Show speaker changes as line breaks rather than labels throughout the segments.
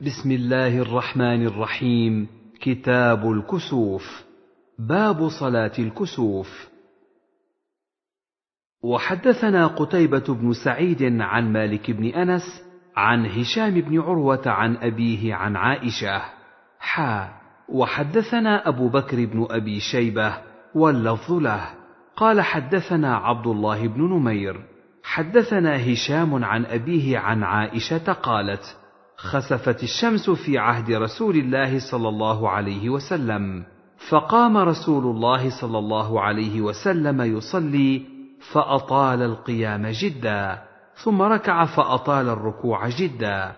بسم الله الرحمن الرحيم. كتاب الكسوف. باب صلاة الكسوف. وحدثنا قتيبة بن سعيد عن مالك بن أنس عن هشام بن عروة عن أبيه عن عائشة. حا. وحدثنا أبو بكر بن أبي شيبة واللفظ له. قال حدثنا عبد الله بن نمير. حدثنا هشام عن أبيه عن عائشة قالت خسفت الشمس في عهد رسول الله صلى الله عليه وسلم. فقام رسول الله صلى الله عليه وسلم يصلي فأطال القيام جدا ثم ركع فأطال الركوع جدا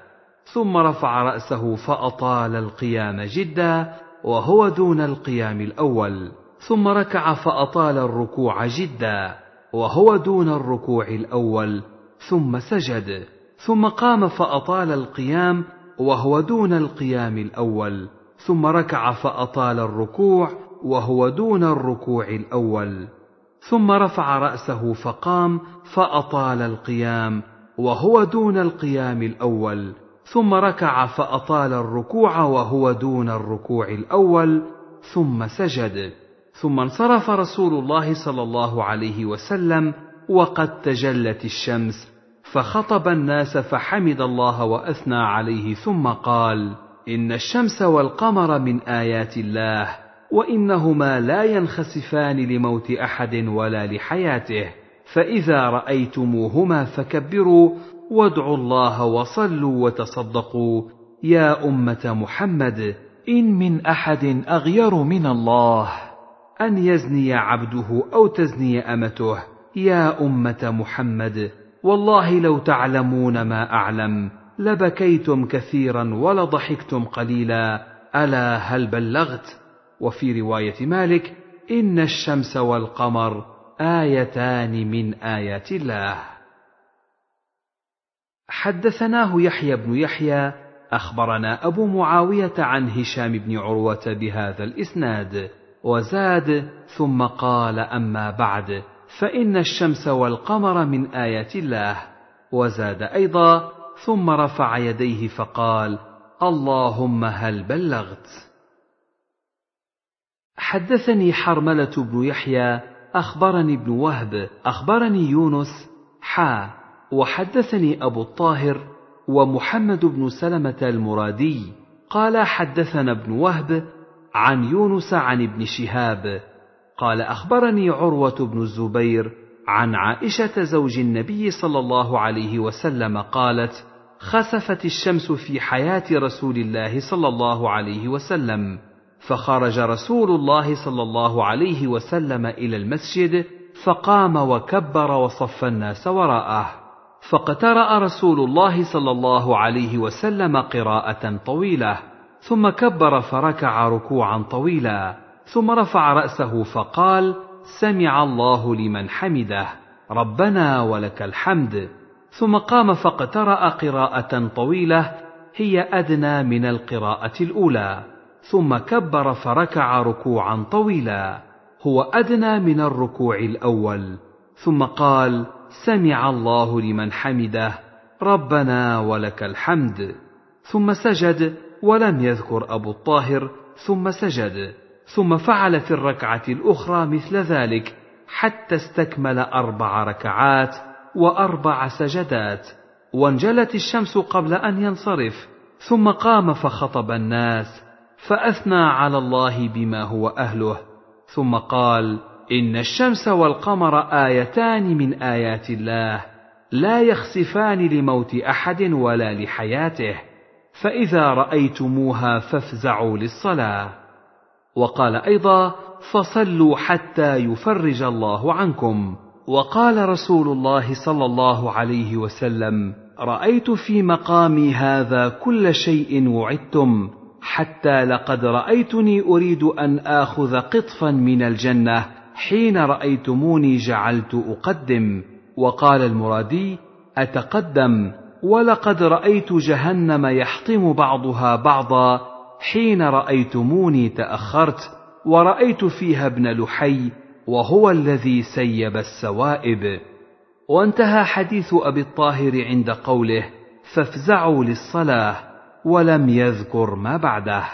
ثم رفع رأسه فأطال القيام جدا وهو دون القيام الأول ثم ركع فأطال الركوع جدا وهو دون الركوع الأول ثم سجد. ثم قام فأطال القيام وهو دون القيام الأول ثم ركع فأطال الركوع وهو دون الركوع الأول ثم رفع رأسه فقام فأطال القيام وهو دون القيام الأول ثم ركع فأطال الركوع وهو دون الركوع الأول ثم سجد. ثم انصرف رسول الله صلى الله عليه وسلم وقد تجلت الشمس فخطب الناس فحمد الله وأثنى عليه ثم قال إن الشمس والقمر من آيات الله وإنهما لا ينخسفان لموت أحد ولا لحياته فإذا رأيتموهما فكبروا وادعوا الله وصلوا وتصدقوا. يا أمة محمد إن من أحد أغير من الله. أن يزني عبده أو تزني أمته. يا أمة محمد والله لو تعلمون ما أعلم لبكيتم كثيرا ولضحكتم قليلا. ألا هل بلغت؟ وفي رواية مالك إن الشمس والقمر آيتان من آيات الله. حدثناه يحيى بن يحيى أخبرنا أبو معاوية عن هشام بن عروة بهذا الإسناد وزاد ثم قال أما بعد. فإن الشمس والقمر من آيات الله. وزاد أيضا ثم رفع يديه فقال اللهم هل بلغت؟ حدثني حرملة بن يحيى أخبرني ابن وهب أخبرني يونس حا وحدثني أبو الطاهر ومحمد بن سلمة المرادي. قال حدثنا ابن وهب عن يونس عن ابن شهاب قال أخبرني عروة بن الزبير عن عائشة زوج النبي صلى الله عليه وسلم قالت خسفت الشمس في حياة رسول الله صلى الله عليه وسلم فخرج رسول الله صلى الله عليه وسلم إلى المسجد فقام وكبر وصف الناس وراءه فاقترأ رسول الله صلى الله عليه وسلم قراءة طويلة ثم كبر فركع ركوعا طويلا. ثم رفع رأسه فقال سمع الله لمن حمده ربنا ولك الحمد. ثم قام فاقترأ قراءة طويلة هي أدنى من القراءة الأولى. ثم كبر فركع ركوعا طويلا هو أدنى من الركوع الأول. ثم قال سمع الله لمن حمده ربنا ولك الحمد. ثم سجد ولم يذكر أبو الطاهر ثم سجد. ثم فعل في الركعة الأخرى مثل ذلك حتى استكمل أربع ركعات وأربع سجدات وانجلت الشمس قبل أن ينصرف ثم قام فخطب الناس فأثنى على الله بما هو أهله ثم قال إن الشمس والقمر آيتان من آيات الله لا يخسفان لموت أحد ولا لحياته فإذا رأيتموها فافزعوا للصلاة. وقال أيضا فصلوا حتى يفرج الله عنكم. وقال رسول الله صلى الله عليه وسلم رأيت في مقامي هذا كل شيء وعدتم حتى لقد رأيتني أريد أن آخذ قطفا من الجنة حين رأيتموني جعلت أقدم. وقال المرادي أتقدم ولقد رأيت جهنم يحطم بعضها بعضا حين رأيتموني تأخرت ورأيت فيها ابن لحي وهو الذي سيب السوائب. وانتهى حديث أبي الطاهر عند قوله فافزعوا للصلاة ولم يذكر ما بعده.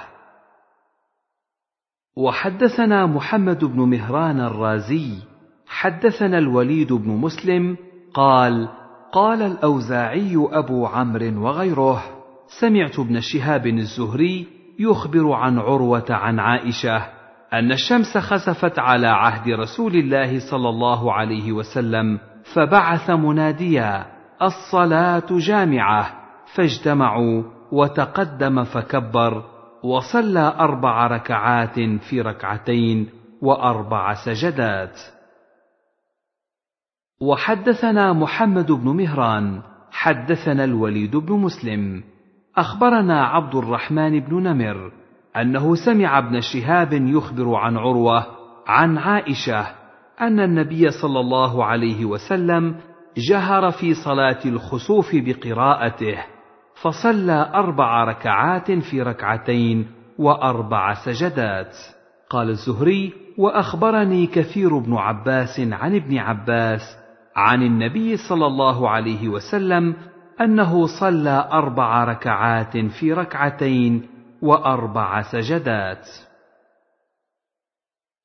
وحدثنا محمد بن مهران الرازي حدثنا الوليد بن مسلم قال قال الأوزاعي أبو عمرو وغيره سمعت ابن شهاب الزهري يخبر عن عروة عن عائشة أن الشمس خسفت على عهد رسول الله صلى الله عليه وسلم فبعث مناديا الصلاة جامعة. فاجتمعوا وتقدم فكبر وصلى أربع ركعات في ركعتين وأربع سجدات. وحدثنا محمد بن مهران حدثنا الوليد بن مسلم. أخبرنا عبد الرحمن بن نمر أنه سمع ابن شهاب يخبر عن عروة عن عائشة أن النبي صلى الله عليه وسلم جهر في صلاة الخسوف بقراءته فصلى أربع ركعات في ركعتين وأربع سجدات. قال الزهري وأخبرني كثير بن عباس عن ابن عباس عن النبي صلى الله عليه وسلم أنه صلى أربع ركعات في ركعتين وأربع سجدات.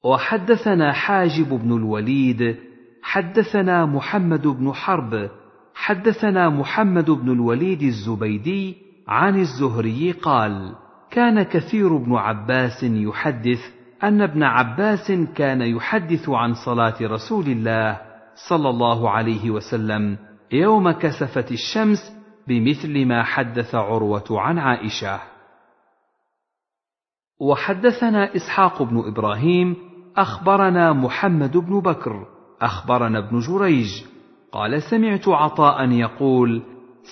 وحدثنا حاجب بن الوليد حدثنا محمد بن حرب حدثنا محمد بن الوليد الزبيدي عن الزهري قال كان كثير بن عباس يحدث أن ابن عباس كان يحدث عن صلاة رسول الله صلى الله عليه وسلم يوم كسفت الشمس بمثل ما حدث عروة عن عائشة. وحدثنا إسحاق بن إبراهيم أخبرنا محمد بن بكر أخبرنا ابن جريج. قال سمعت عطاء يقول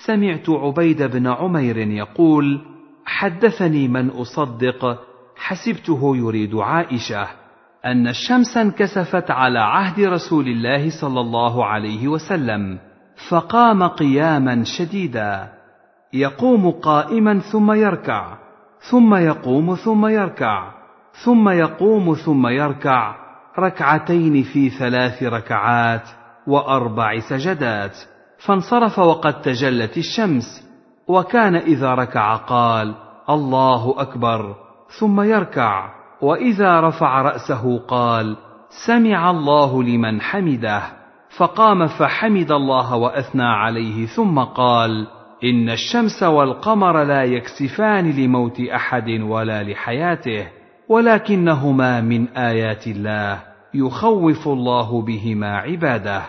سمعت عبيد بن عمير يقول حدثني من أصدق حسبته يريد عائشة. أن الشمس انكسفت على عهد رسول الله صلى الله عليه وسلم. فقام قياما شديدا. يقوم قائما ثم يركع ثم يقوم ثم يركع ثم يقوم ثم يركع. ركعتين في ثلاث ركعات وأربع سجدات. فانصرف وقد تجلت الشمس. وكان إذا ركع قال الله أكبر. ثم يركع. وإذا رفع رأسه قال سمع الله لمن حمده. فقام فحمد الله وأثنى عليه ثم قال إن الشمس والقمر لا يكسفان لموت أحد ولا لحياته ولكنهما من آيات الله يخوف الله بهما عباده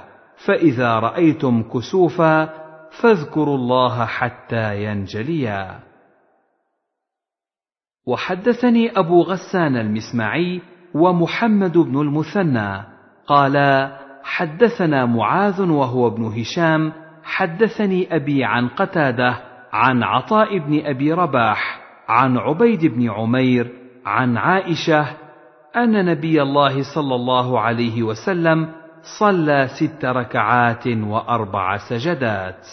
فإذا رأيتم كسوفا فاذكروا الله حتى ينجليا. وحدثني أبو غسان المسمعي ومحمد بن المثنى قالا حدثنا معاذ وهو ابن هشام حدثني أبي عن قتادة عن عطاء بن أبي رباح عن عبيد بن عمير عن عائشة أن نبي الله صلى الله عليه وسلم صلى ست ركعات وأربع سجدات.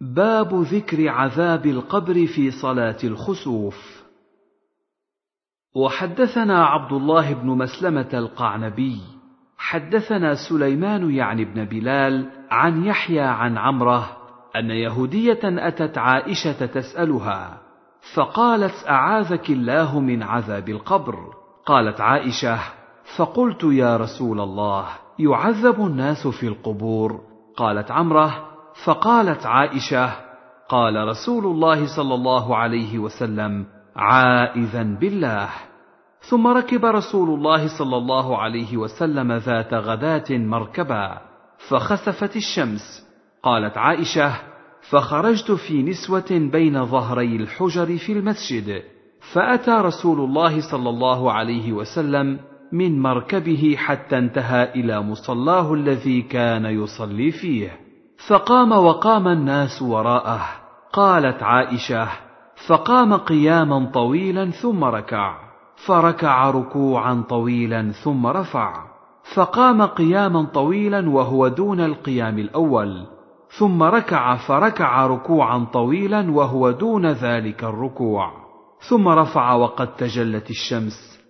باب ذكر عذاب القبر في صلاة الخسوف. وحدثنا عبد الله بن مسلمة القعنبي. حدثنا سليمان يعني بن بلال عن يحيى عن عمرة أن يهودية أتت عائشة تسألها فقالت أعاذك الله من عذاب القبر؟ قالت عائشة فقلت يا رسول الله يعذب الناس في القبور. قالت عمرة فقالت عائشة قال رسول الله صلى الله عليه وسلم عائذا بالله. ثم ركب رسول الله صلى الله عليه وسلم ذات غداة مركبا فخسفت الشمس. قالت عائشة فخرجت في نسوة بين ظهري الحجر في المسجد. فأتى رسول الله صلى الله عليه وسلم من مركبه حتى انتهى إلى مصلاه الذي كان يصلي فيه. فقام وقام الناس وراءه. قالت عائشة فقام قياما طويلا ثم ركع. فركع ركوعا طويلا ثم رفع فقام قياما طويلا وهو دون القيام الأول ثم ركع فركع ركوعا طويلا وهو دون ذلك الركوع ثم رفع وقد تجلت الشمس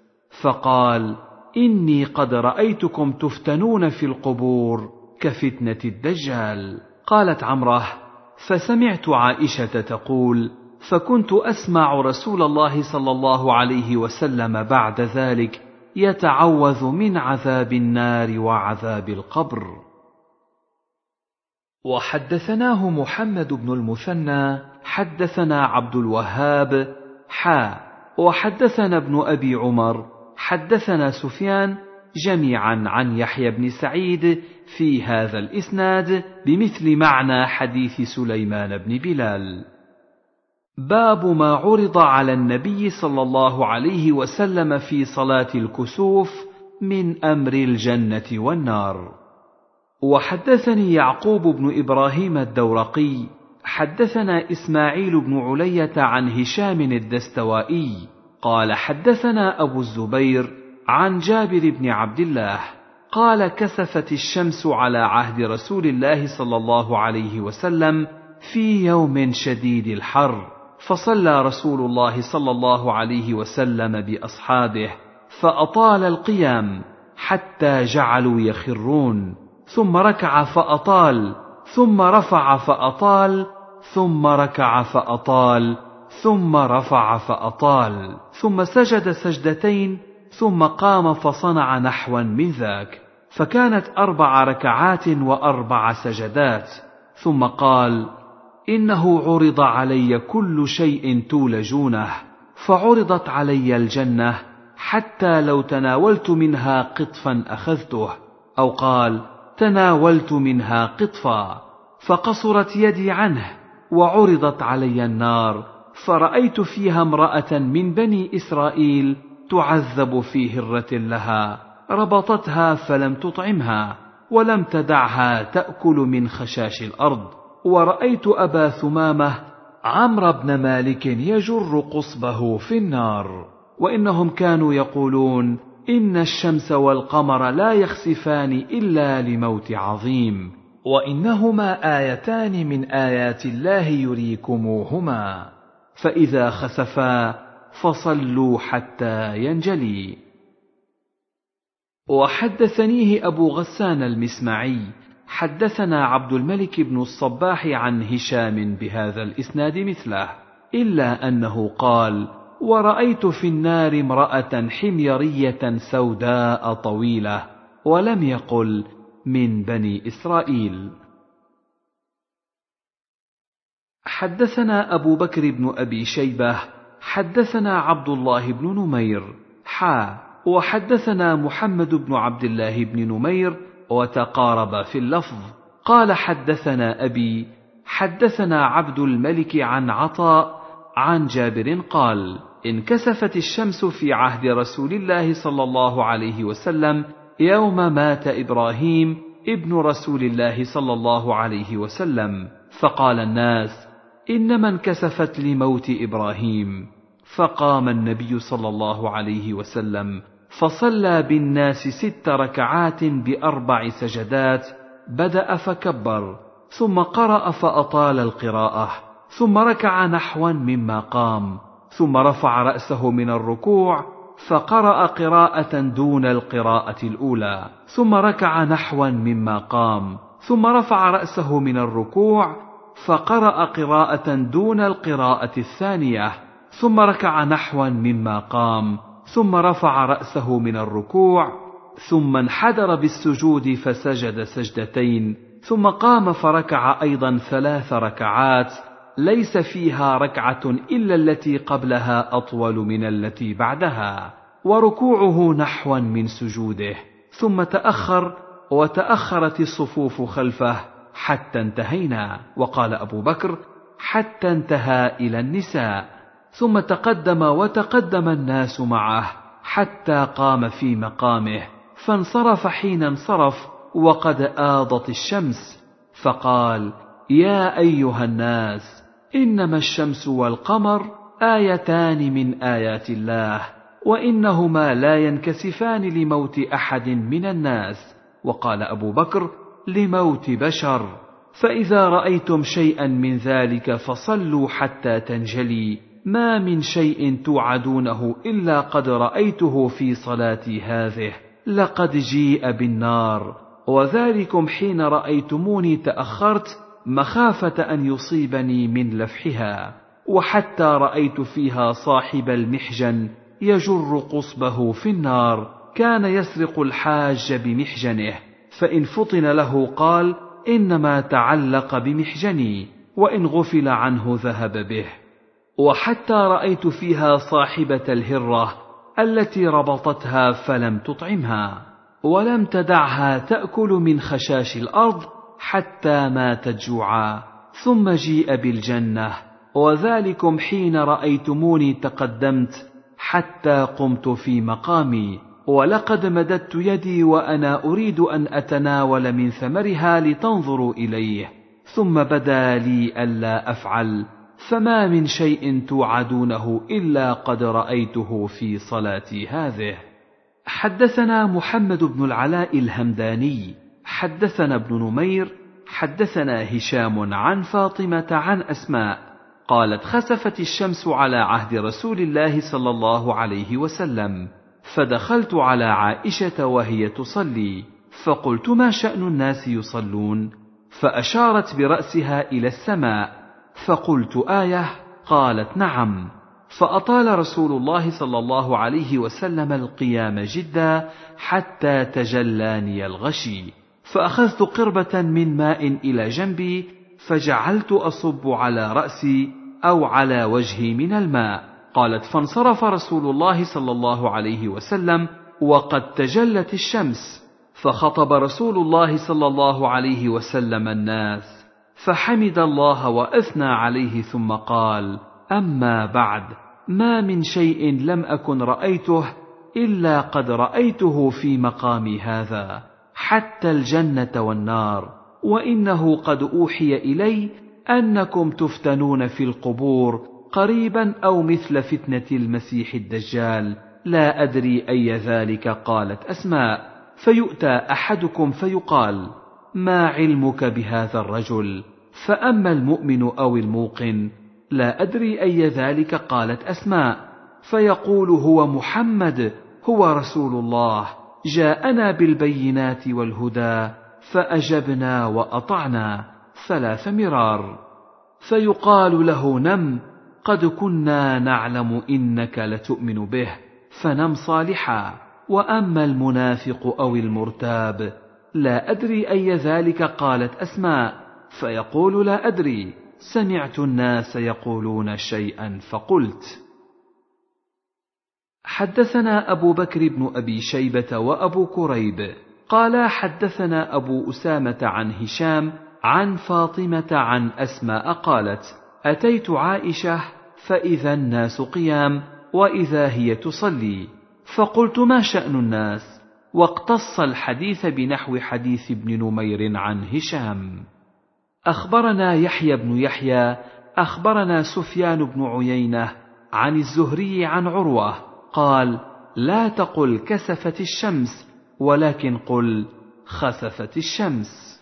فقال إني قد رأيتكم تفتنون في القبور كفتنة الدجال. قالت عمره فسمعت عائشة تقول فكنت أسمع رسول الله صلى الله عليه وسلم بعد ذلك يتعوذ من عذاب النار وعذاب القبر. وحدثناه محمد بن المثنى حدثنا عبد الوهاب حا وحدثنا ابن أبي عمر حدثنا سفيان جميعا عن يحيى بن سعيد في هذا الإسناد بمثل معنى حديث سليمان بن بلال. باب ما عرض على النبي صلى الله عليه وسلم في صلاة الكسوف من أمر الجنة والنار. وحدثني يعقوب بن إبراهيم الدورقي حدثنا إسماعيل بن علية عن هشام الدستوائي قال حدثنا أبو الزبير عن جابر بن عبد الله قال كسفت الشمس على عهد رسول الله صلى الله عليه وسلم في يوم شديد الحر. فصلى رسول الله صلى الله عليه وسلم بأصحابه فأطال القيام حتى جعلوا يخرون ثم ركع فأطال ثم رفع فأطال ثم ركع فأطال ثم رفع فأطال ثم سجد سجدتين ثم قام فصنع نحوا من ذاك. فكانت أربع ركعات وأربع سجدات ثم قال إنه عرض علي كل شيء تولجونه فعرضت علي الجنه حتى لو تناولت منها قطفا اخذته أو قال تناولت منها قطفا فقصرت يدي عنه وعرضت علي النار فرايت فيها امراه من بني اسرائيل تعذب في هره لها ربطتها فلم تطعمها ولم تدعها تاكل من خشاش الأرض. ورأيت أبا ثمامة عمرو بن مالك يجر قصبه في النار وإنهم كانوا يقولون إن الشمس والقمر لا يخسفان إلا لموت عظيم وإنهما آيتان من آيات الله يريكموهما فإذا خسفا فصلوا حتى ينجلي. وحدثنيه أبو غسان المسمعي حدثنا عبد الملك بن الصباح عن هشام بهذا الإسناد مثله إلا أنه قال ورأيت في النار امرأة حميرية سوداء طويلة ولم يقل من بني إسرائيل. حدثنا أبو بكر بن أبي شيبة حدثنا عبد الله بن نمير حا وحدثنا محمد بن عبد الله بن نمير وتقارب في اللفظ. قال حدثنا أبي حدثنا عبد الملك عن عطاء عن جابر قال انكسفت الشمس في عهد رسول الله صلى الله عليه وسلم يوم مات إبراهيم ابن رسول الله صلى الله عليه وسلم. فقال الناس إنما انكسفت لموت إبراهيم. فقام النبي صلى الله عليه وسلم فصلى بالناس ست ركعات بأربع سجدات بدأ فكبر ثم قرأ فأطال القراءة ثم ركع نحوا مما قام ثم رفع رأسه من الركوع فقرأ قراءة دون القراءة الأولى ثم ركع نحوا مما قام ثم رفع رأسه من الركوع فقرأ قراءة دون القراءة الثانية ثم ركع نحوا مما قام. ثم رفع رأسه من الركوع ثم انحدر بالسجود فسجد سجدتين ثم قام فركع أيضا ثلاث ركعات ليس فيها ركعة إلا التي قبلها أطول من التي بعدها وركوعه نحوا من سجوده ثم تأخر وتأخرت الصفوف خلفه حتى انتهينا وقال أبو بكر حتى انتهى إلى النساء. ثم تقدم وتقدم الناس معه حتى قام في مقامه فانصرف حين انصرف وقد آضت الشمس فقال يا أيها الناس إنما الشمس والقمر آيتان من آيات الله وإنهما لا ينكسفان لموت أحد من الناس. وقال أبو بكر لموت بشر فإذا رأيتم شيئا من ذلك فصلوا حتى تنجلي. ما من شيء توعدونه إلا قد رأيته في صلاتي هذه. لقد جيء بالنار. وذلكم حين رأيتموني تأخرت مخافة أن يصيبني من لفحها. وحتى رأيت فيها صاحب المحجن يجر قصبه في النار. كان يسرق الحاج بمحجنه. فإن فطن له قال إنما تعلق بمحجني وإن غفل عنه ذهب به. وحتى رأيت فيها صاحبة الهرة التي ربطتها فلم تطعمها ولم تدعها تأكل من خشاش الأرض حتى ماتت جوعا ثم جيء بالجنة وذلكم حين رأيتموني تقدمت حتى قمت في مقامي ولقد مددت يدي وأنا أريد أن أتناول من ثمرها لتنظروا إليه ثم بدا لي ألا أفعل. فما من شيء توعدونه إلا قد رأيته في صلاتي هذه. حدثنا محمد بن العلاء الهمداني حدثنا ابن نمير حدثنا هشام عن فاطمة عن أسماء قالت خسفت الشمس على عهد رسول الله صلى الله عليه وسلم فدخلت على عائشة وهي تصلي فقلت ما شأن الناس يصلون؟ فأشارت برأسها إلى السماء فقلت آية قالت نعم. فأطال رسول الله صلى الله عليه وسلم القيام جدا حتى تجلاني الغشي. فأخذت قربة من ماء إلى جنبي فجعلت أصب على رأسي أو على وجهي من الماء. قالت فانصرف رسول الله صلى الله عليه وسلم وقد تجلت الشمس. فخطب رسول الله صلى الله عليه وسلم الناس. فحمد الله وأثنى عليه ثم قال أما بعد ما من شيء لم أكن رأيته إلا قد رأيته في مقامي هذا حتى الجنة والنار وإنه قد أوحي إلي أنكم تفتنون في القبور قريبا أو مثل فتنة المسيح الدجال لا أدري أي ذلك قالت أسماء فيؤتى أحدكم فيقال ما علمك بهذا الرجل؟ فأما المؤمن أو الموقن لا أدري أي ذلك قالت أسماء فيقول هو محمد هو رسول الله جاءنا بالبينات والهدى فأجبنا وأطعنا ثلاث مرار. فيقال له نم قد كنا نعلم إنك لتؤمن به فنم صالحا. وأما المنافق أو المرتاب لا أدري أي ذلك قالت أسماء فيقول لا أدري. سمعت الناس يقولون شيئا فقلت. حدثنا أبو بكر بن أبي شيبة وأبو كريب. قال حدثنا أبو أسامة عن هشام عن فاطمة عن أسماء قالت أتيت عائشة فإذا الناس قيام وإذا هي تصلي. فقلت ما شأن الناس؟ واقتص الحديث بنحو حديث ابن نمير عن هشام. أخبرنا يحيى بن يحيى أخبرنا سفيان بن عيينة عن الزهري عن عروة قال لا تقل كسفت الشمس ولكن قل خسفت الشمس.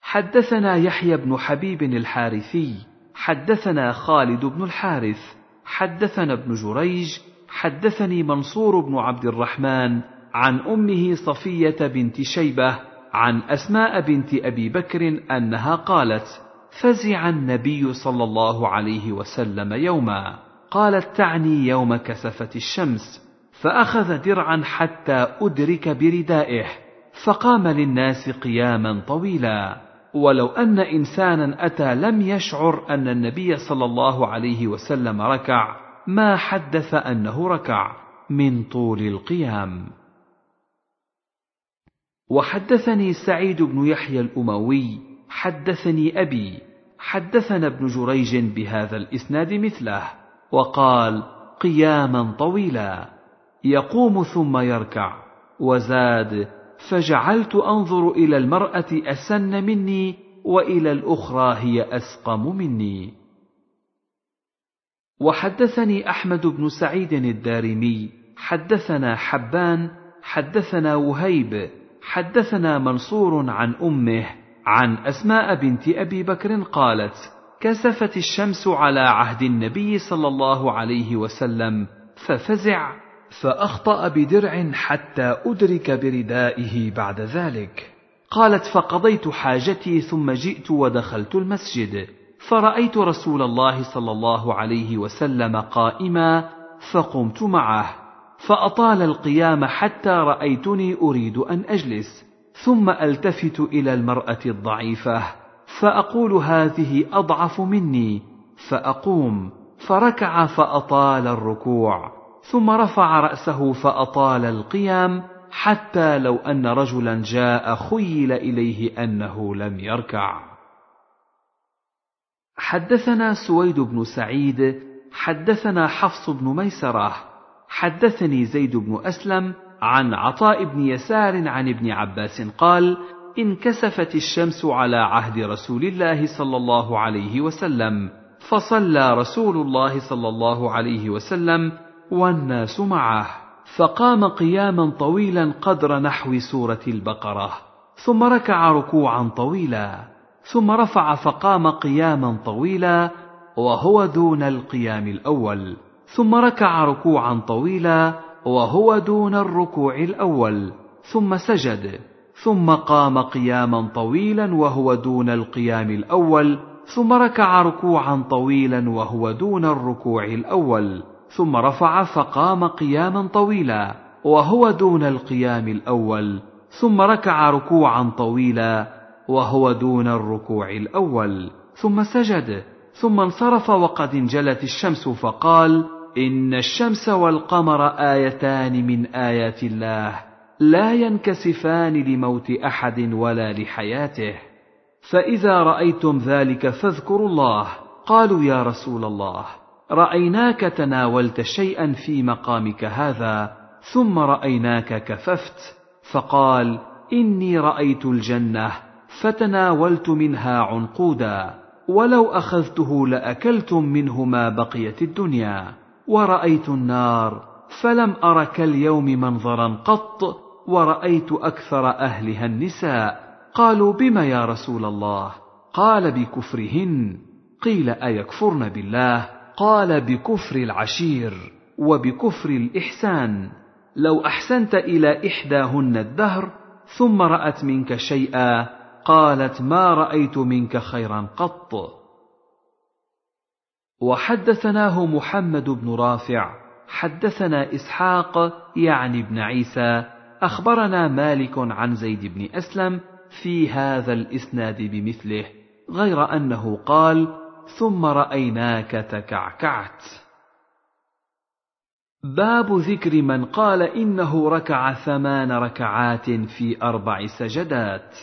حدثنا يحيى بن حبيب الحارثي حدثنا خالد بن الحارث حدثنا ابن جريج حدثني منصور بن عبد الرحمن عن أمه صفية بنت شيبة عن أسماء بنت أبي بكر أنها قالت فزع النبي صلى الله عليه وسلم يوما قالت تعني يوم كسفت الشمس فأخذ درعا حتى أدرك بردائه فقام للناس قياما طويلا. ولو أن إنسانا أتى لم يشعر أن النبي صلى الله عليه وسلم ركع ما حدث أنه ركع من طول القيام. وحدثني سعيد بن يحيى الأموي حدثني أبي حدثنا ابن جريج بهذا الإسناد مثله وقال قياما طويلا يقوم ثم يركع وزاد فجعلت أنظر إلى المرأة أسن مني وإلى الأخرى هي أسقم مني. وحدثني أحمد بن سعيد الدارمي حدثنا حبان حدثنا وهيب حدثنا منصور عن أمه عن أسماء بنت أبي بكر قالت كسفت الشمس على عهد النبي صلى الله عليه وسلم ففزع فأخطأ بدرع حتى أدرك بردائه بعد ذلك. قالت فقضيت حاجتي ثم جئت ودخلت المسجد. فرأيت رسول الله صلى الله عليه وسلم قائما فقمت معه فأطال القيام حتى رأيتني أريد أن أجلس ثم ألتفت إلى المرأة الضعيفة فأقول هذه أضعف مني فأقوم فركع فأطال الركوع ثم رفع رأسه فأطال القيام حتى لو أن رجلا جاء خيل إليه أنه لم يركع. حدثنا سويد بن سعيد حدثنا حفص بن ميسرة حدثني زيد بن أسلم عن عطاء بن يسار عن ابن عباس قال انكسفت الشمس على عهد رسول الله صلى الله عليه وسلم فصلى رسول الله صلى الله عليه وسلم والناس معه فقام قياما طويلا قدر نحو سورة البقرة ثم ركع ركوعا طويلا. ثم رفع فقام قياما طويلا وهو دون القيام الأول. ثم ركع ركوعا طويلا وهو دون الركوع الأول. ثم سجد. ثم قام قياما طويلا وهو دون القيام الأول. ثم ركع ركوعا طويلا وهو دون الركوع الأول. ثم رفع فقام قياما طويلا وهو دون القيام الأول. ثم ركع ركوعا طويلا وهو دون الركوع الأول. ثم سجد. ثم انصرف وقد انجلت الشمس فقال إن الشمس والقمر آيتان من آيات الله. لا ينكسفان لموت أحد ولا لحياته. فإذا رأيتم ذلك فاذكروا الله. قالوا يا رسول الله رأيناك تناولت شيئا في مقامك هذا ثم رأيناك كففت. فقال إني رأيت الجنة. فتناولت منها عنقودا ولو أخذته لاكلتم منه ما بقيت الدنيا. ورأيت النار فلم أر كاليوم منظرا قط ورأيت أكثر أهلها النساء. قالوا بم يا رسول الله؟ قال بكفرهن. قيل أيكفرن بالله؟ قال بكفر العشير وبكفر الإحسان. لو أحسنت إلى إحداهن الدهر ثم رأت منك شيئا قالت ما رأيت منك خيرا قط. وحدثناه محمد بن رافع حدثنا إسحاق يعني ابن عيسى أخبرنا مالك عن زيد بن أسلم في هذا الإسناد بمثله غير أنه قال ثم رأيناك تكعكعت باب ذكر من قال إنه ركع ثمان ركعات في أربع سجدات.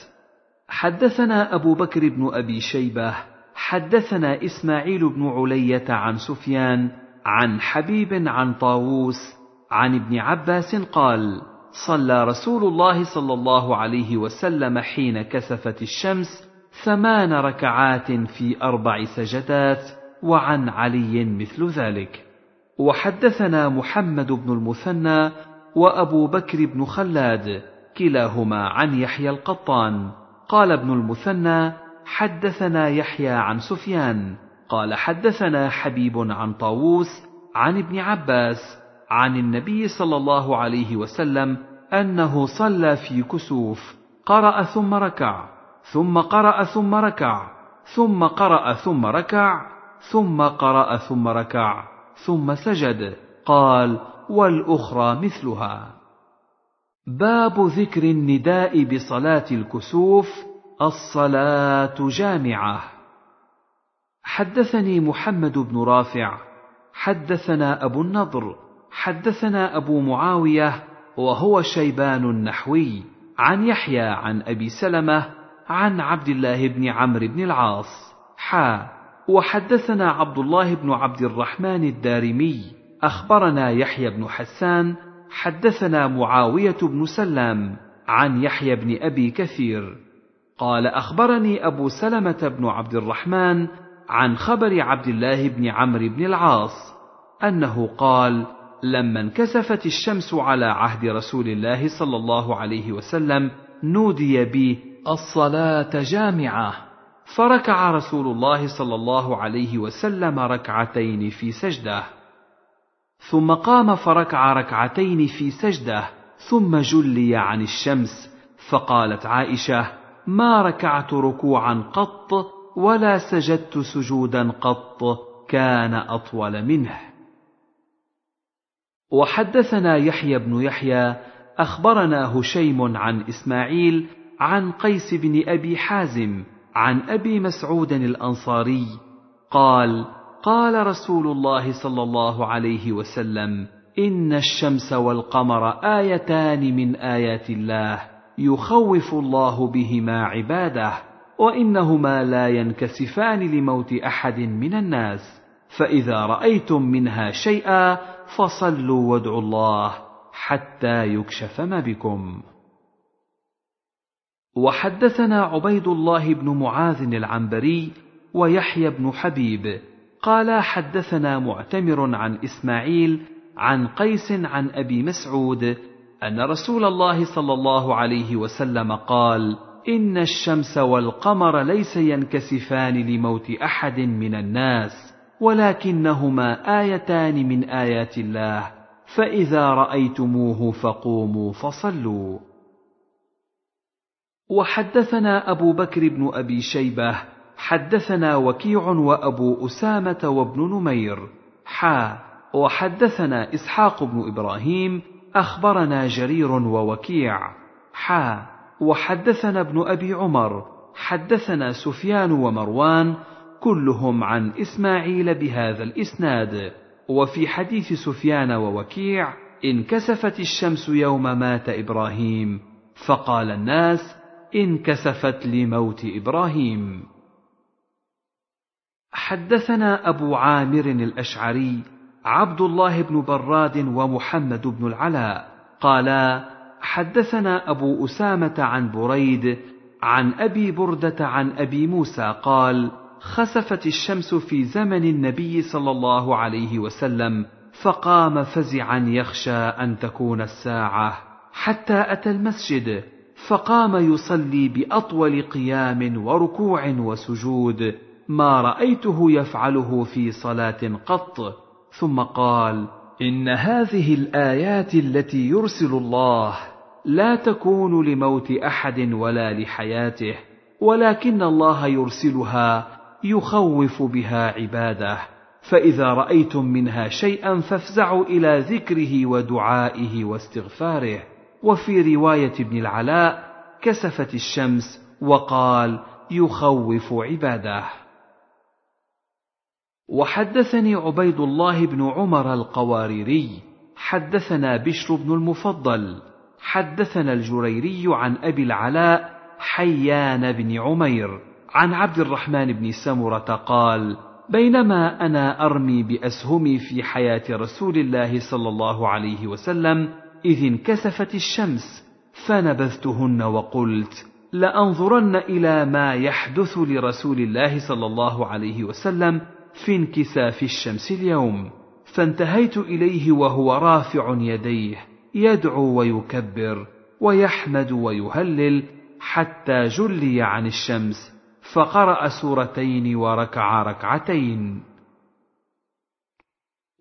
حدثنا أبو بكر بن أبي شيبة حدثنا إسماعيل بن علية عن سفيان عن حبيب عن طاووس عن ابن عباس قال: صلى رسول الله صلى الله عليه وسلم حين كسفت الشمس ثمان ركعات في أربع سجدات وعن علي مثل ذلك. وحدثنا محمد بن المثنى وأبو بكر بن خلاد كلاهما عن يحيى القطان. قال ابن المثنى حدثنا يحيى عن سفيان قال حدثنا حبيب عن طاووس عن ابن عباس عن النبي صلى الله عليه وسلم أنه صلى في كسوف قرأ ثم ركع ثم قرأ ثم ركع ثم قرأ ثم ركع ثم قرأ ثم ركع ثم سجد قال والأخرى مثلها. باب ذكر النداء بصلاة الكسوف الصلاة جامعة. حدثني محمد بن رافع حدثنا أبو النضر حدثنا أبو معاوية وهو شيبان النحوي عن يحيى عن أبي سلمة عن عبد الله بن عمرو بن العاص. حا. وحدثنا عبد الله بن عبد الرحمن الدارمي أخبرنا يحيى بن حسان حدثنا معاوية بن سلام عن يحيى بن أبي كثير قال أخبرني أبو سلمة بن عبد الرحمن عن خبر عبد الله بن عمرو بن العاص أنه قال لما انكسفت الشمس على عهد رسول الله صلى الله عليه وسلم نودي بي الصلاة جامعة فركع رسول الله صلى الله عليه وسلم ركعتين في سجدة. ثم قام فركع ركعتين في سجدة ثم جلي عن الشمس فقالت عائشة ما ركعت ركوعا قط ولا سجدت سجودا قط كان أطول منه. وحدثنا يحيى بن يحيى أخبرنا هشيم عن إسماعيل عن قيس بن أبي حازم عن أبي مسعود الأنصاري قال قال رسول الله صلى الله عليه وسلم إن الشمس والقمر آيتان من آيات الله يخوف الله بهما عباده وإنهما لا ينكسفان لموت أحد من الناس فإذا رأيتم منها شيئا فصلوا وادعوا الله حتى يكشف ما بكم. وحدثنا عبيد الله بن معاذ العنبري ويحيى بن حبيب قال حدثنا معتمر عن إسماعيل عن قيس عن أبي مسعود أن رسول الله صلى الله عليه وسلم قال إن الشمس والقمر ليس ينكسفان لموت أحد من الناس ولكنهما آيتان من آيات الله فإذا رأيتموه فقوموا فصلوا. وحدثنا أبو بكر بن أبي شيبة حدثنا وكيع وأبو أسامة وابن نمير. حا وحدثنا إسحاق بن إبراهيم أخبرنا جرير ووكيع. حا وحدثنا ابن أبي عمر. حدثنا سفيان ومروان كلهم عن إسماعيل بهذا الإسناد. وفي حديث سفيان ووكيع انكسفت الشمس يوم مات إبراهيم فقال الناس انكسفت لموت إبراهيم. حدثنا أبو عامر الأشعري عبد الله بن براد ومحمد بن العلاء قالا حدثنا أبو أسامة عن بريد عن أبي بردة عن أبي موسى قال خسفت الشمس في زمن النبي صلى الله عليه وسلم فقام فزعا يخشى أن تكون الساعة حتى أتى المسجد فقام يصلي بأطول قيام وركوع وسجود. ما رأيته يفعله في صلاة قط ثم قال إن هذه الآيات التي يرسل الله لا تكون لموت أحد ولا لحياته ولكن الله يرسلها يخوف بها عباده. فإذا رأيتم منها شيئا فافزعوا إلى ذكره ودعائه واستغفاره. وفي رواية ابن العلاء كسفت الشمس وقال يخوف عباده. وحدثني عبيد الله بن عمر القواريري حدثنا بشر بن المفضل حدثنا الجريري عن أبي العلاء حيان بن عمير عن عبد الرحمن بن سمرة قال بينما أنا أرمي بأسهمي في حياة رسول الله صلى الله عليه وسلم إذ انكسفت الشمس فنبذتهن وقلت لأنظرن إلى ما يحدث لرسول الله صلى الله عليه وسلم في انكساف الشمس اليوم. فانتهيت إليه وهو رافع يديه يدعو ويكبر ويحمد ويهلل حتى جلي عن الشمس فقرأ سورتين وركع ركعتين.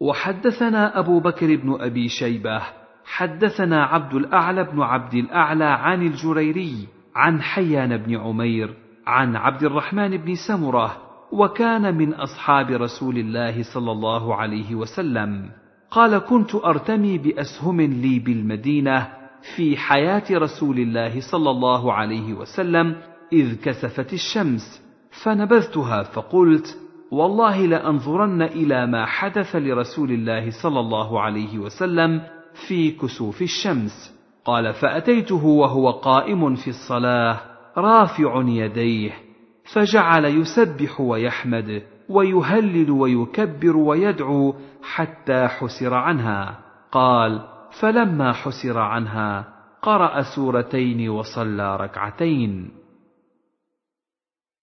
وحدثنا أبو بكر بن أبي شيبة حدثنا عبد الأعلى بن عبد الأعلى عن الجريري عن حيان بن عمير عن عبد الرحمن بن سمرة وكان من أصحاب رسول الله صلى الله عليه وسلم. قال كنت أرتمي بأسهم لي بالمدينة في حياة رسول الله صلى الله عليه وسلم إذ كسفت الشمس فنبذتها فقلت والله لأنظرن إلى ما حدث لرسول الله صلى الله عليه وسلم في كسوف الشمس. قال فأتيته وهو قائم في الصلاة رافع يديه. فجعل يسبح ويحمد ويهلل ويكبر ويدعو حتى حسر عنها. قال فلما حسر عنها قرأ سورتين وصلى ركعتين.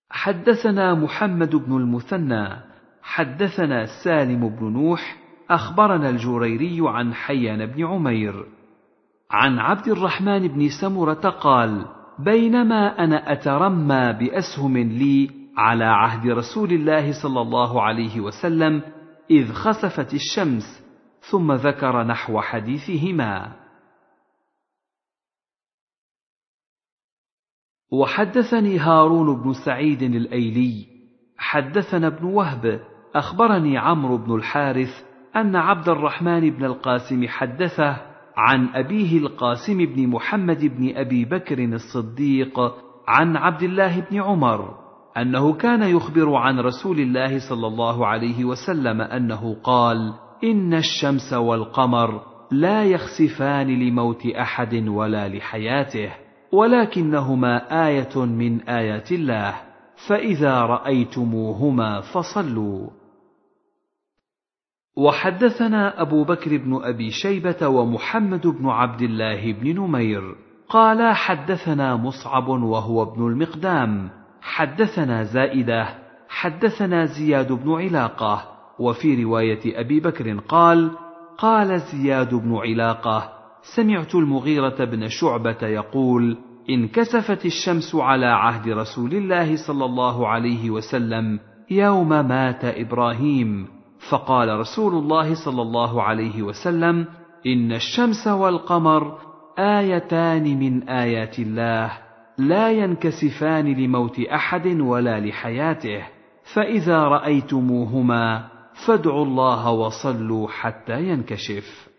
حدثنا محمد بن المثنى حدثنا سالم بن نوح أخبرنا الجريري عن حيان بن عمير. عن عبد الرحمن بن سمرة قال بينما أنا أترمى بأسهم لي على عهد رسول الله صلى الله عليه وسلم إذ خسفت الشمس ثم ذكر نحو حديثهما. وحدثني هارون بن سعيد الأيلي حدثنا ابن وهب أخبرني عمرو بن الحارث أن عبد الرحمن بن القاسم حدثه عن أبيه القاسم بن محمد بن أبي بكر الصديق عن عبد الله بن عمر أنه كان يخبر عن رسول الله صلى الله عليه وسلم أنه قال إن الشمس والقمر لا يخسفان لموت أحد ولا لحياته ولكنهما آية من آيات الله فإذا رأيتموهما فصلوا. وحدثنا أبو بكر بن أبي شيبة ومحمد بن عبد الله بن نمير. قالا حدثنا مصعب وهو ابن المقدام. حدثنا زائدة. حدثنا زياد بن علاقة. وفي رواية أبي بكر قال قال زياد بن علاقة سمعت المغيرة بن شعبة يقول انكسفت الشمس على عهد رسول الله صلى الله عليه وسلم يوم مات إبراهيم. فقال رسول الله صلى الله عليه وسلم إن الشمس والقمر آيتان من آيات الله لا ينكسفان لموت أحد ولا لحياته فإذا رأيتموهما فادعوا الله وصلوا حتى ينكشف.